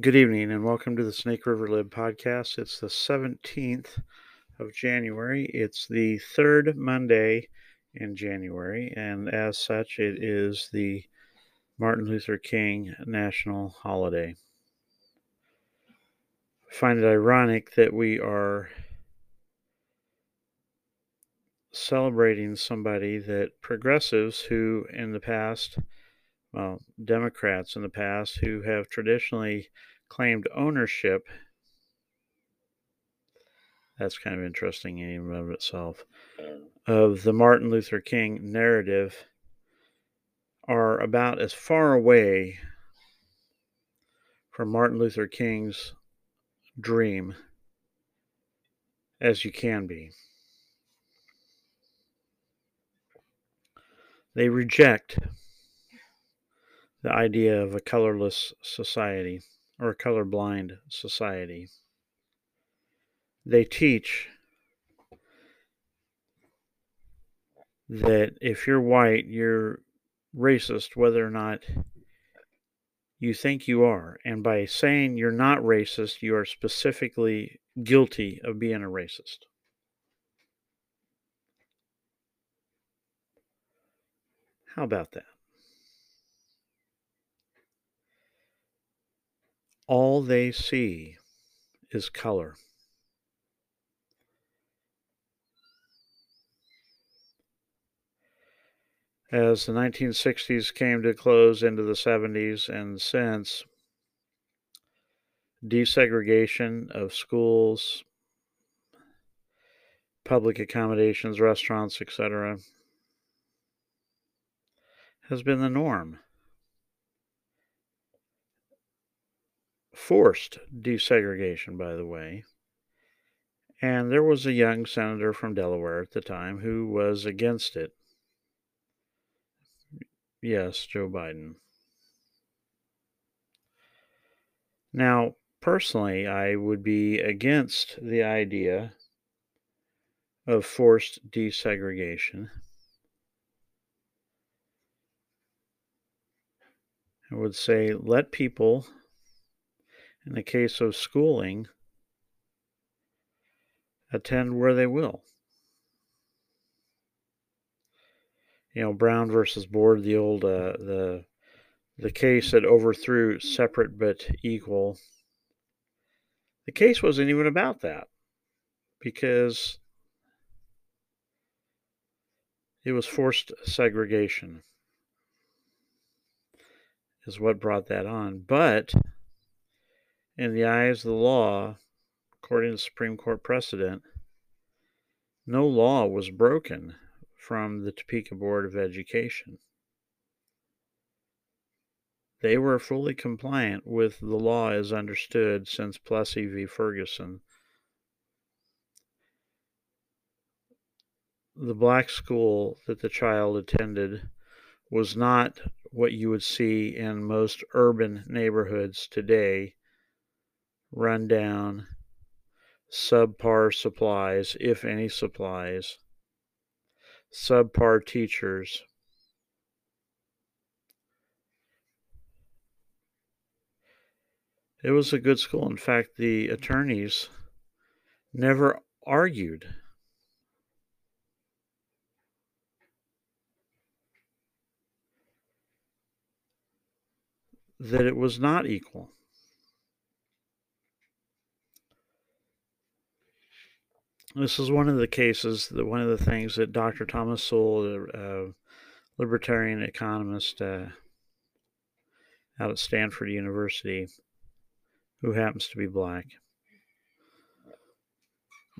Good evening and welcome to the Snake River Lib podcast. It's the 17th of January. It's the third Monday in January, and as such, it is the Martin Luther King National Holiday. I find it ironic that we are celebrating somebody that progressives who in the past well, Democrats in the past who have traditionally claimed ownership. That's kind of interesting in and of itself. Of the Martin Luther King narrative are about as far away from Martin Luther King's dream as you can be. They reject the idea of a colorless society or a colorblind society. They teach that if you're white, you're racist, whether or not you think you are. And by saying you're not racist, you are specifically guilty of being a racist. How about that? All they see is color. As the 1960s came to close into the 70s and since, desegregation of schools, public accommodations, restaurants, etc., has been the norm. Forced desegregation, by the way. And there was a young senator from Delaware at the time who was against it. Yes, Joe Biden. Now, personally, I would be against the idea of forced desegregation. I would say let people in the case of schooling, attend where they will. You know, Brown versus Board, the old uh, the the case that overthrew separate but equal. The case wasn't even about that because it was forced segregation is what brought that on. But in the eyes of the law, according to Supreme Court precedent, no law was broken from the Topeka Board of Education. They were fully compliant with the law as understood since Plessy v. Ferguson. The black school that the child attended was not what you would see in most urban neighborhoods today rundown, subpar supplies, if any supplies, subpar teachers. It was a good school. In fact, the attorneys never argued. That it was not equal. This is one of the cases, that one of the things that Dr. Thomas Sowell, a uh, libertarian economist uh, out at Stanford University, who happens to be black,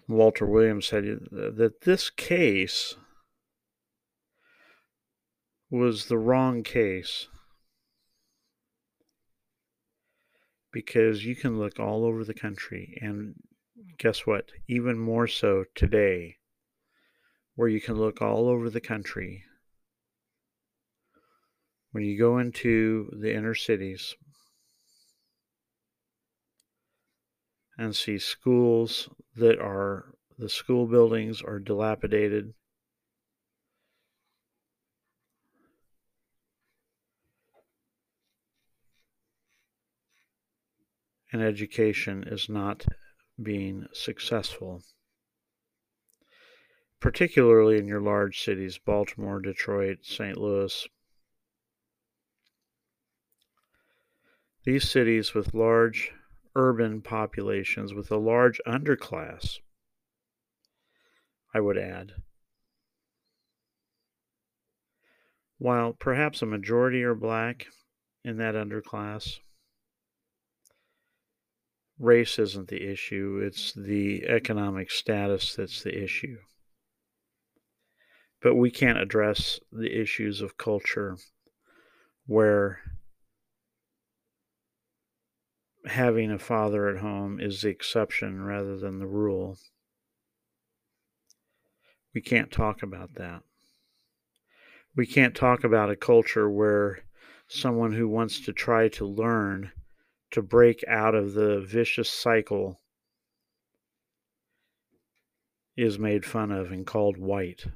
Walter Williams said that this case was the wrong case because you can look all over the country and guess what? Even more so today, where you can look all over the country. When you go into the inner cities and see schools that are, the school buildings are dilapidated. and education is not being successful, particularly in your large cities Baltimore, Detroit, St. Louis. These cities with large urban populations, with a large underclass, I would add. While perhaps a majority are black in that underclass, race isn't the issue, it's the economic status that's the issue. But we can't address the issues of culture where having a father at home is the exception rather than the rule. We can't talk about that. We can't talk about a culture where someone who wants to try to learn to break out of the vicious cycle is made fun of and called white.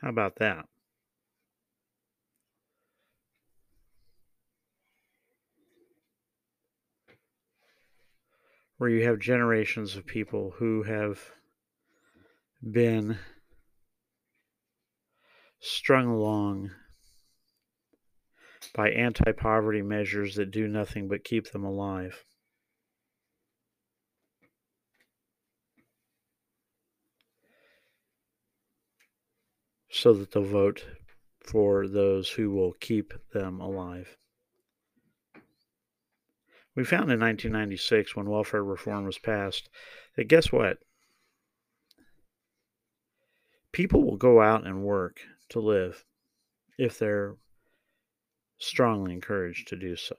How about that? Where you have generations of people who have been strung along by anti poverty measures that do nothing but keep them alive. So that they'll vote for those who will keep them alive. We found in 1996, when welfare reform was passed, that guess what? People will go out and work to live if they're strongly encouraged to do so.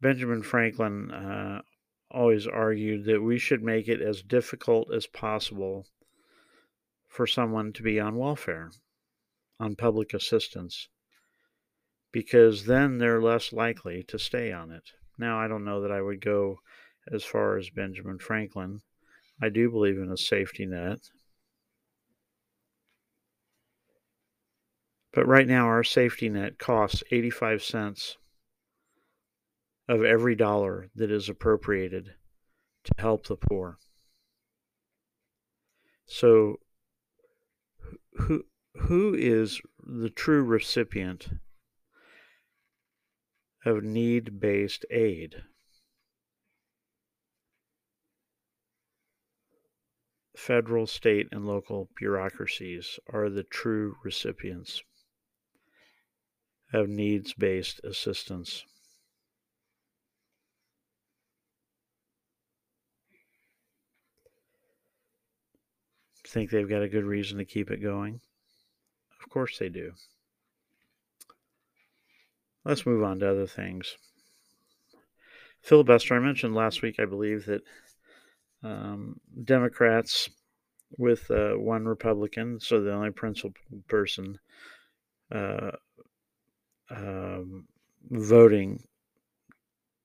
Benjamin Franklin uh, always argued that we should make it as difficult as possible for someone to be on welfare, on public assistance, because then they're less likely to stay on it. Now, I don't know that I would go as far as Benjamin Franklin. I do believe in a safety net, But right now, our safety net costs 85 cents of every dollar that is appropriated to help the poor. So, who, who is the true recipient of need based aid? Federal, state, and local bureaucracies are the true recipients of needs based assistance. Think they've got a good reason to keep it going? Of course they do. Let's move on to other things. Filibuster. I mentioned last week, I believe, that um, Democrats with uh, one Republican, so the only principal person, uh, um, voting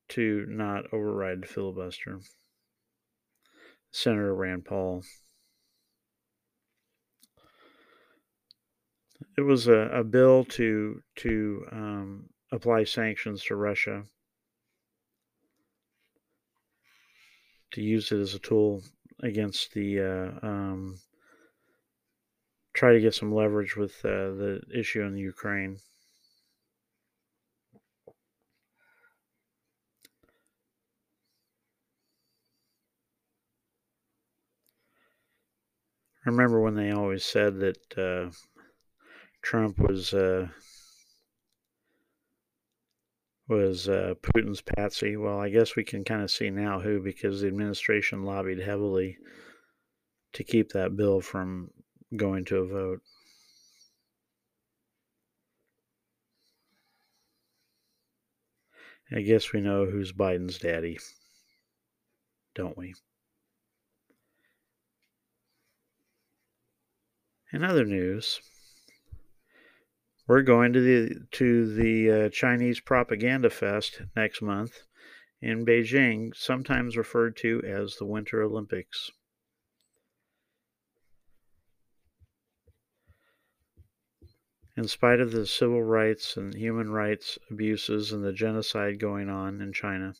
to not override the filibuster. Senator Rand Paul. It was a, a bill to to um, apply sanctions to Russia, to use it as a tool against the uh, um, try to get some leverage with uh, the issue in Ukraine. I remember when they always said that uh, Trump was uh, was uh, Putin's patsy. Well, I guess we can kind of see now who, because the administration lobbied heavily to keep that bill from going to a vote. I guess we know who's Biden's daddy, don't we? In other news, we're going to the to the uh, Chinese Propaganda Fest next month in Beijing, sometimes referred to as the Winter Olympics. in spite of the civil rights and human rights abuses and the genocide going on in China,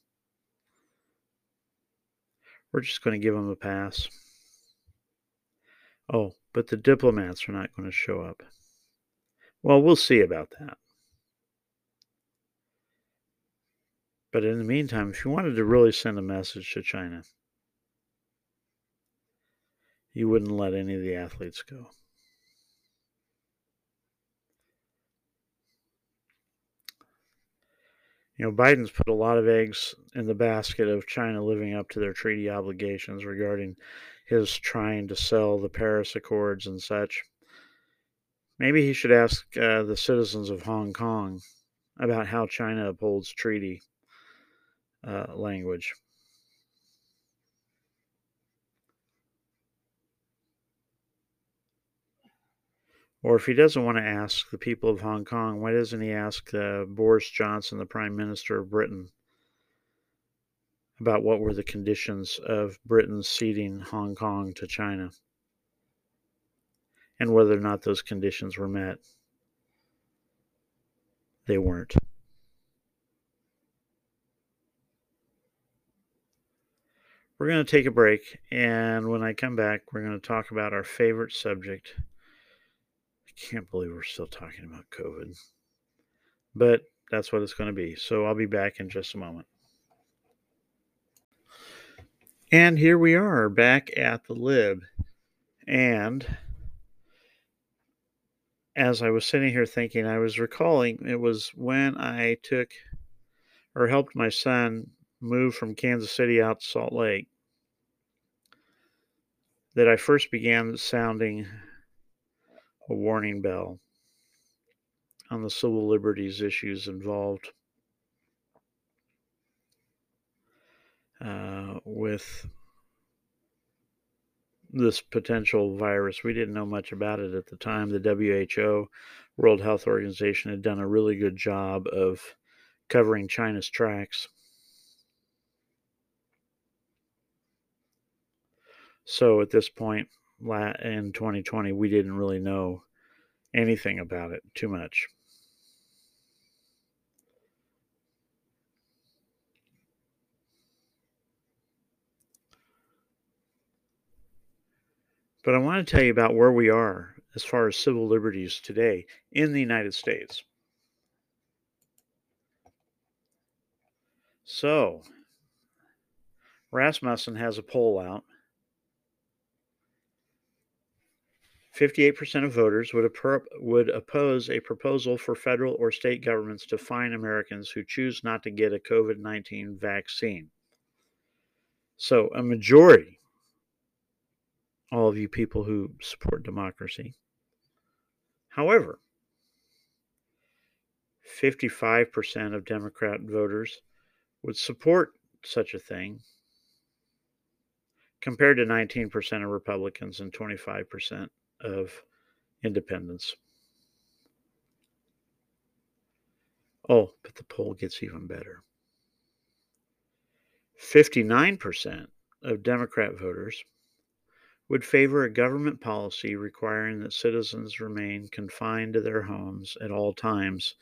we're just going to give them a pass. Oh, but the diplomats are not going to show up. Well, we'll see about that. But in the meantime, if you wanted to really send a message to China, you wouldn't let any of the athletes go. You know, Biden's put a lot of eggs in the basket of China living up to their treaty obligations regarding his trying to sell the Paris Accords and such. Maybe he should ask uh, the citizens of Hong Kong about how China upholds treaty uh, language. Or if he doesn't want to ask the people of Hong Kong, why doesn't he ask uh, Boris Johnson, the Prime Minister of Britain, about what were the conditions of Britain ceding Hong Kong to China and whether or not those conditions were met? They weren't. We're going to take a break, and when I come back, we're going to talk about our favorite subject. I can't believe we're still talking about COVID, but that's what it's going to be. So I'll be back in just a moment. And here we are back at the lib. And as I was sitting here thinking, I was recalling it was when I took or helped my son move from Kansas City out to Salt Lake that I first began sounding a warning bell on the civil liberties issues involved uh, with this potential virus. We didn't know much about it at the time. The WHO, World Health Organization, had done a really good job of covering China's tracks. So at this point in 2020, we didn't really know anything about it too much. But I want to tell you about where we are as far as civil liberties today in the United States. So, Rasmussen has a poll out 58% of voters would, would oppose a proposal for federal or state governments to fine Americans who choose not to get a COVID 19 vaccine. So, a majority, all of you people who support democracy. However, 55% of Democrat voters would support such a thing, compared to 19% of Republicans and 25% of independents. Oh, but the poll gets even better. 59% of Democrat voters would favor a government policy requiring that citizens remain confined to their homes at all times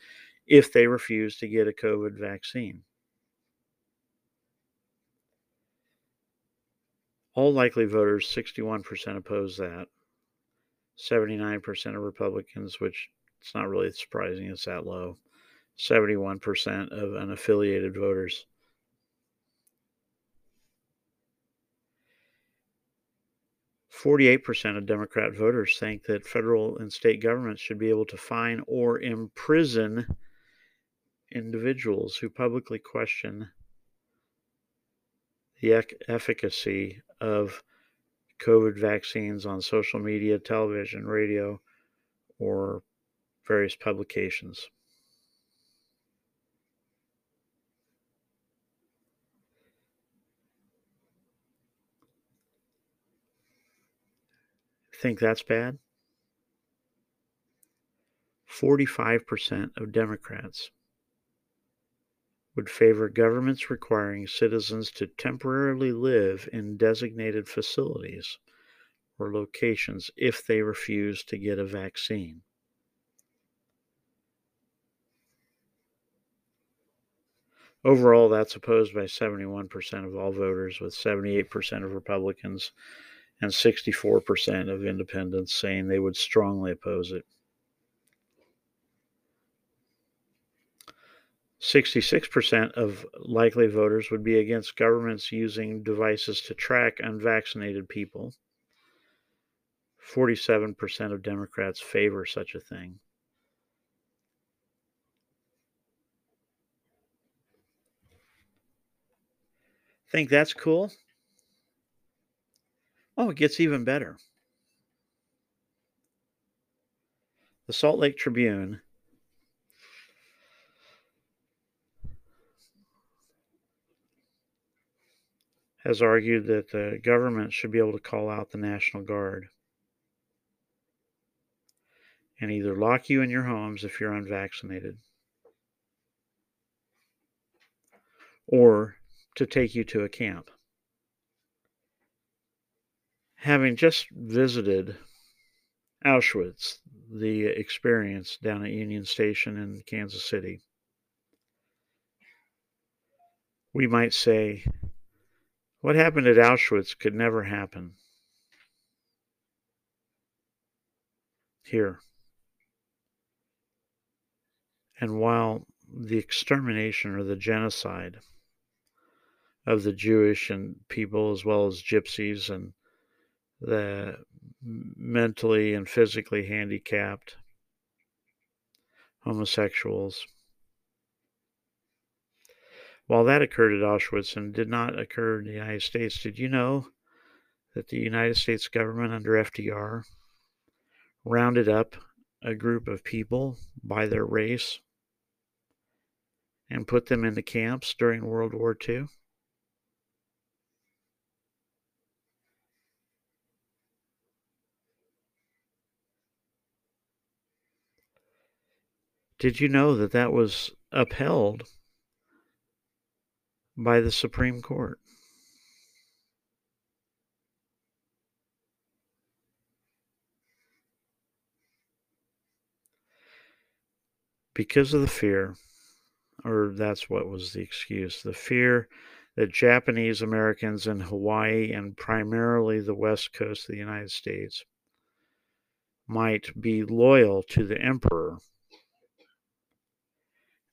if they refuse to get a COVID vaccine. All likely voters, 61% oppose that. 79% of Republicans, which it's not really surprising it's that low. 71% of unaffiliated voters. Forty-eight percent of Democrat voters think that federal and state governments should be able to fine or imprison individuals who publicly question the efficacy of COVID vaccines on social media, television, radio, or various publications. think that's bad? 45% of Democrats would favor governments requiring citizens to temporarily live in designated facilities or locations if they refuse to get a vaccine. Overall, that's opposed by 71% of all voters, with 78% of Republicans and 64% of independents saying they would strongly oppose it. 66% of likely voters would be against governments using devices to track unvaccinated people. 47% of Democrats favor such a thing. Think that's cool? Oh, it gets even better. The Salt Lake Tribune has argued that the government should be able to call out the National Guard and either lock you in your homes if you're unvaccinated or to take you to a camp. Having just visited Auschwitz, the experience down at Union Station in Kansas City, we might say what happened at Auschwitz could never happen here. And while the extermination or the genocide of the Jewish and people, as well as gypsies and the mentally and physically handicapped, homosexuals, while that occurred at Auschwitz and did not occur in the United States, did you know that the United States government under FDR rounded up a group of people by their race and put them into camps during World War II? Did you know that that was upheld by the Supreme Court. Because of the fear, or that's what was the excuse, the fear that Japanese Americans in Hawaii and primarily the west coast of the United States might be loyal to the emperor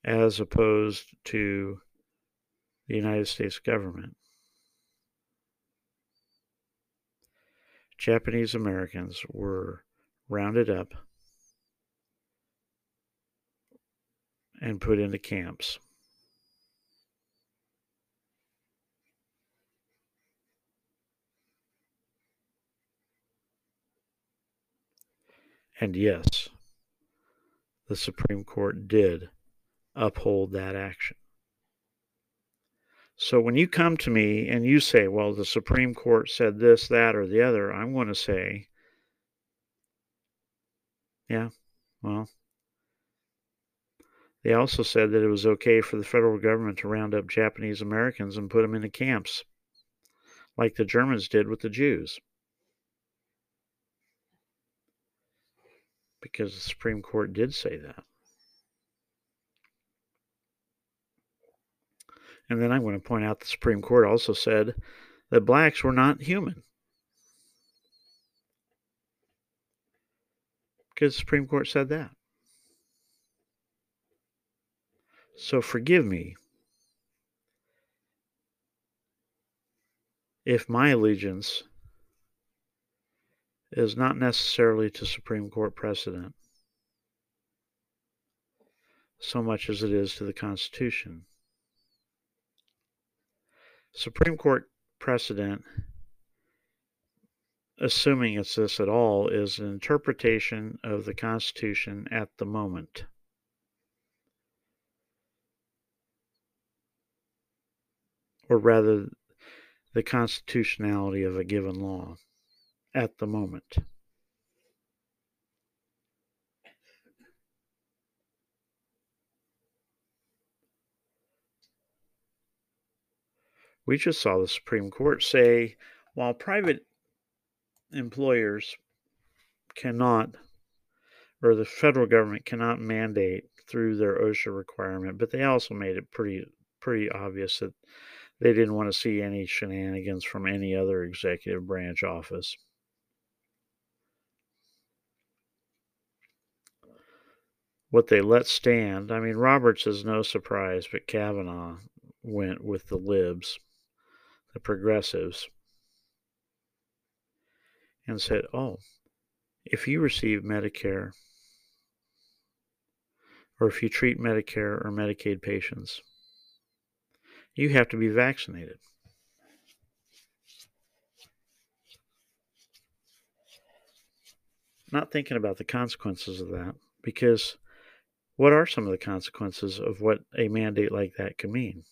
as opposed to the United States government. Japanese Americans were rounded up and put into camps. And yes, the Supreme Court did uphold that action. So when you come to me and you say, well, the Supreme Court said this, that, or the other, I'm going to say, yeah, well, they also said that it was okay for the federal government to round up Japanese Americans and put them into camps, like the Germans did with the Jews. Because the Supreme Court did say that. And then I'm going to point out the Supreme Court also said that blacks were not human. Because the Supreme Court said that. So forgive me if my allegiance is not necessarily to Supreme Court precedent so much as it is to the Constitution. Supreme Court precedent, assuming it's this at all, is an interpretation of the Constitution at the moment. Or rather, the constitutionality of a given law at the moment. We just saw the Supreme Court say while private employers cannot, or the federal government cannot mandate through their OSHA requirement, but they also made it pretty pretty obvious that they didn't want to see any shenanigans from any other executive branch office. What they let stand, I mean, Roberts is no surprise, but Kavanaugh went with the libs, the progressives, and said, oh, if you receive Medicare or if you treat Medicare or Medicaid patients, you have to be vaccinated. Not thinking about the consequences of that, because what are some of the consequences of what a mandate like that could mean?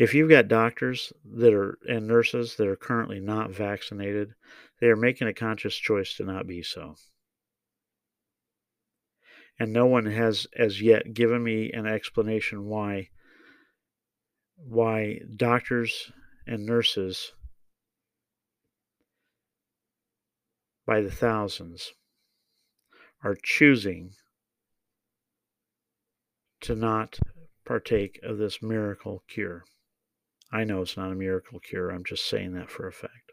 If you've got doctors that are and nurses that are currently not vaccinated, they are making a conscious choice to not be so. And no one has as yet given me an explanation why why doctors and nurses by the thousands are choosing to not partake of this miracle cure. I know it's not a miracle cure, I'm just saying that for a fact.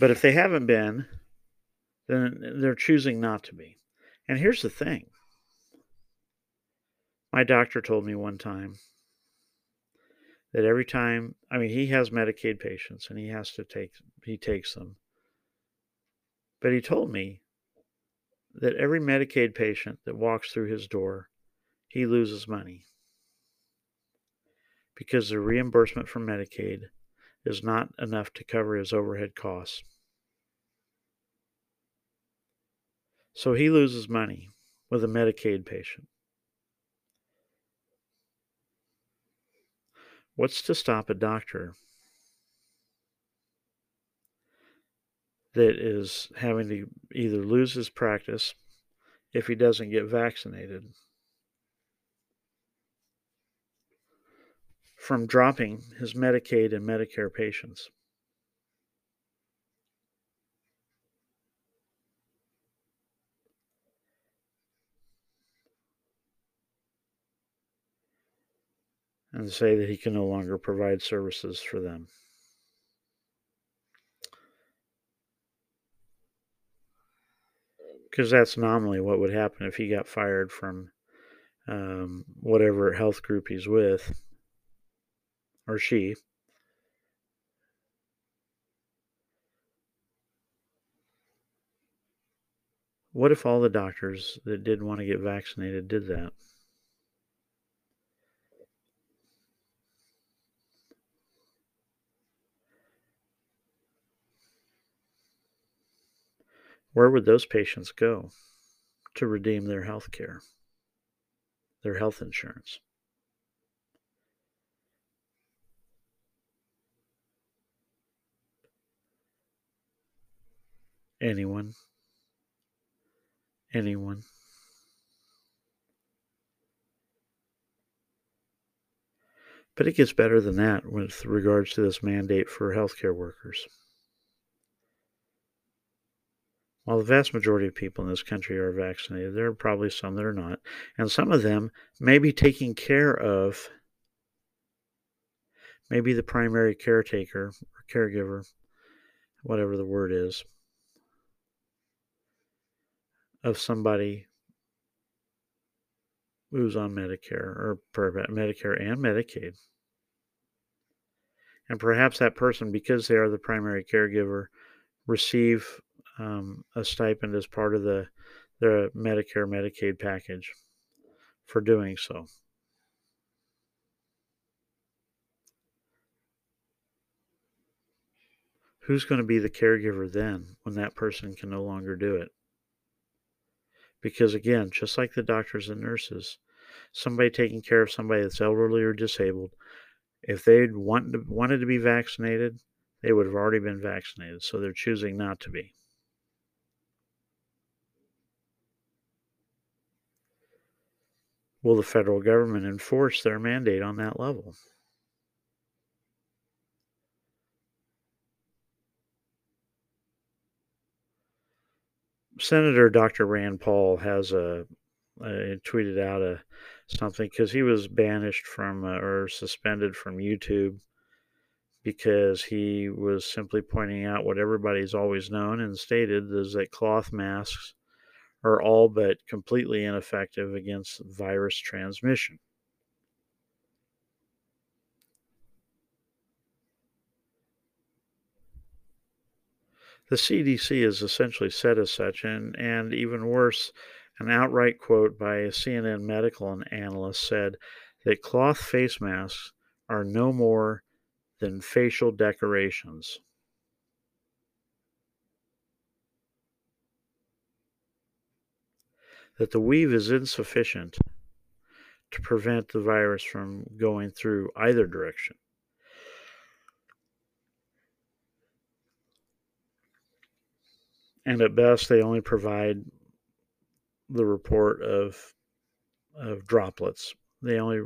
But if they haven't been, then they're choosing not to be. And here's the thing my doctor told me one time that every time, I mean, he has Medicaid patients and he has to take, he takes them. But he told me that every Medicaid patient that walks through his door he loses money because the reimbursement from Medicaid is not enough to cover his overhead costs. So he loses money with a Medicaid patient. What's to stop a doctor that is having to either lose his practice if he doesn't get vaccinated from dropping his Medicaid and Medicare patients. and say that he can no longer provide services for them. Because that's nominally what would happen if he got fired from um, whatever health group he's with or she. What if all the doctors that did want to get vaccinated did that? Where would those patients go to redeem their health care, their health insurance? Anyone, anyone. But it gets better than that with regards to this mandate for healthcare workers. While the vast majority of people in this country are vaccinated, there are probably some that are not. And some of them may be taking care of maybe the primary caretaker or caregiver, whatever the word is, of somebody who's on Medicare or Medicare and Medicaid. And perhaps that person, because they are the primary caregiver, receive um, a stipend as part of the their Medicare Medicaid package for doing so. Who's going to be the caregiver then when that person can no longer do it? Because again, just like the doctors and nurses, somebody taking care of somebody that's elderly or disabled, if they wanted wanted to be vaccinated, they would have already been vaccinated. So they're choosing not to be. Will the federal government enforce their mandate on that level? Senator Dr. Rand Paul has a, a tweeted out a something because he was banished from uh, or suspended from YouTube because he was simply pointing out what everybody's always known and stated is that cloth masks are all but completely ineffective against virus transmission. The CDC is essentially said as such, and, and even worse, an outright quote by a CNN medical analyst said that cloth face masks are no more than facial decorations. That the weave is insufficient to prevent the virus from going through either direction. And at best, they only provide the report of of droplets. They only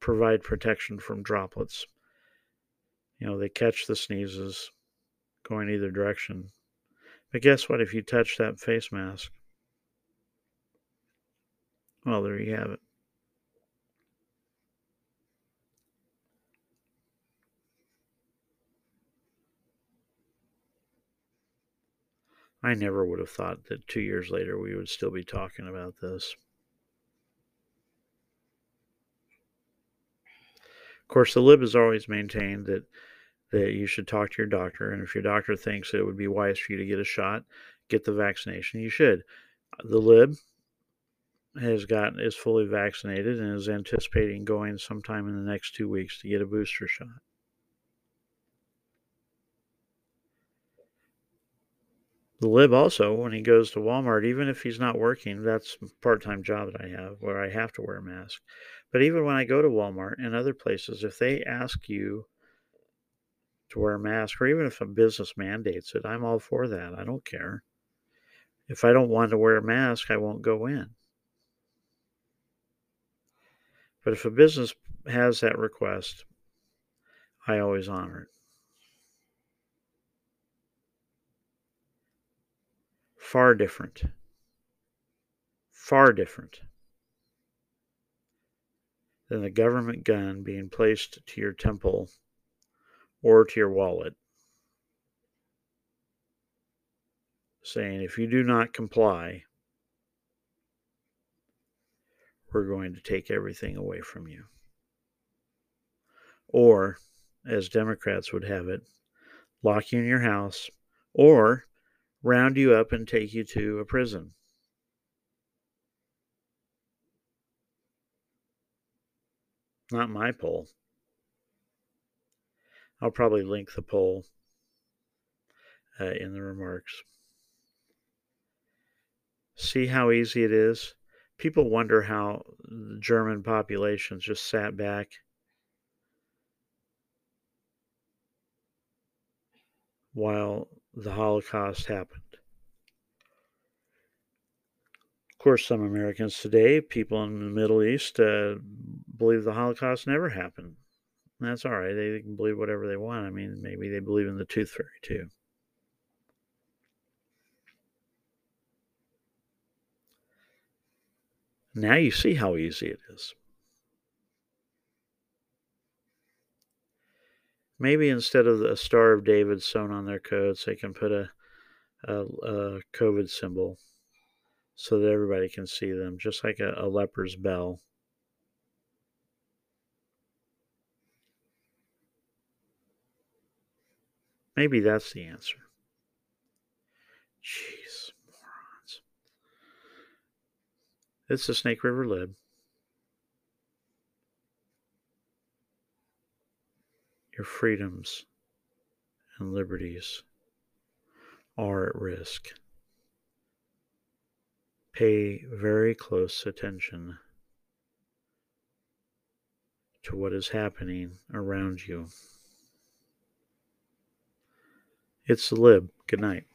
provide protection from droplets. You know, they catch the sneezes going either direction. But guess what? If you touch that face mask, well, there you have it. I never would have thought that two years later we would still be talking about this. Of course, the lib has always maintained that that you should talk to your doctor, and if your doctor thinks it would be wise for you to get a shot, get the vaccination. You should. The lib has gotten is fully vaccinated and is anticipating going sometime in the next two weeks to get a booster shot. The lib also when he goes to walmart even if he's not working that's part-time job that i have where i have to wear a mask. But even when i go to walmart and other places if they ask you to wear a mask or even if a business mandates it i'm all for that. I don't care. If i don't want to wear a mask i won't go in. But if a business has that request i always honor it Far different. Far different than the government gun being placed to your temple or to your wallet, saying, if you do not comply, we're going to take everything away from you. Or, as Democrats would have it, lock you in your house, or round you up and take you to a prison. Not my poll. I'll probably link the poll uh, in the remarks. See how easy it is? People wonder how the German populations just sat back while the Holocaust happened. Of course, some Americans today, people in the Middle East, uh, believe the Holocaust never happened. That's all right. They can believe whatever they want. I mean, maybe they believe in the tooth fairy too. Now you see how easy it is. Maybe instead of a Star of David sewn on their coats, they can put a, a, a COVID symbol so that everybody can see them, just like a, a leper's bell. Maybe that's the answer. Jeez, morons. It's the Snake River Lib. Your freedoms and liberties are at risk. Pay very close attention to what is happening around you. It's lib. Good night.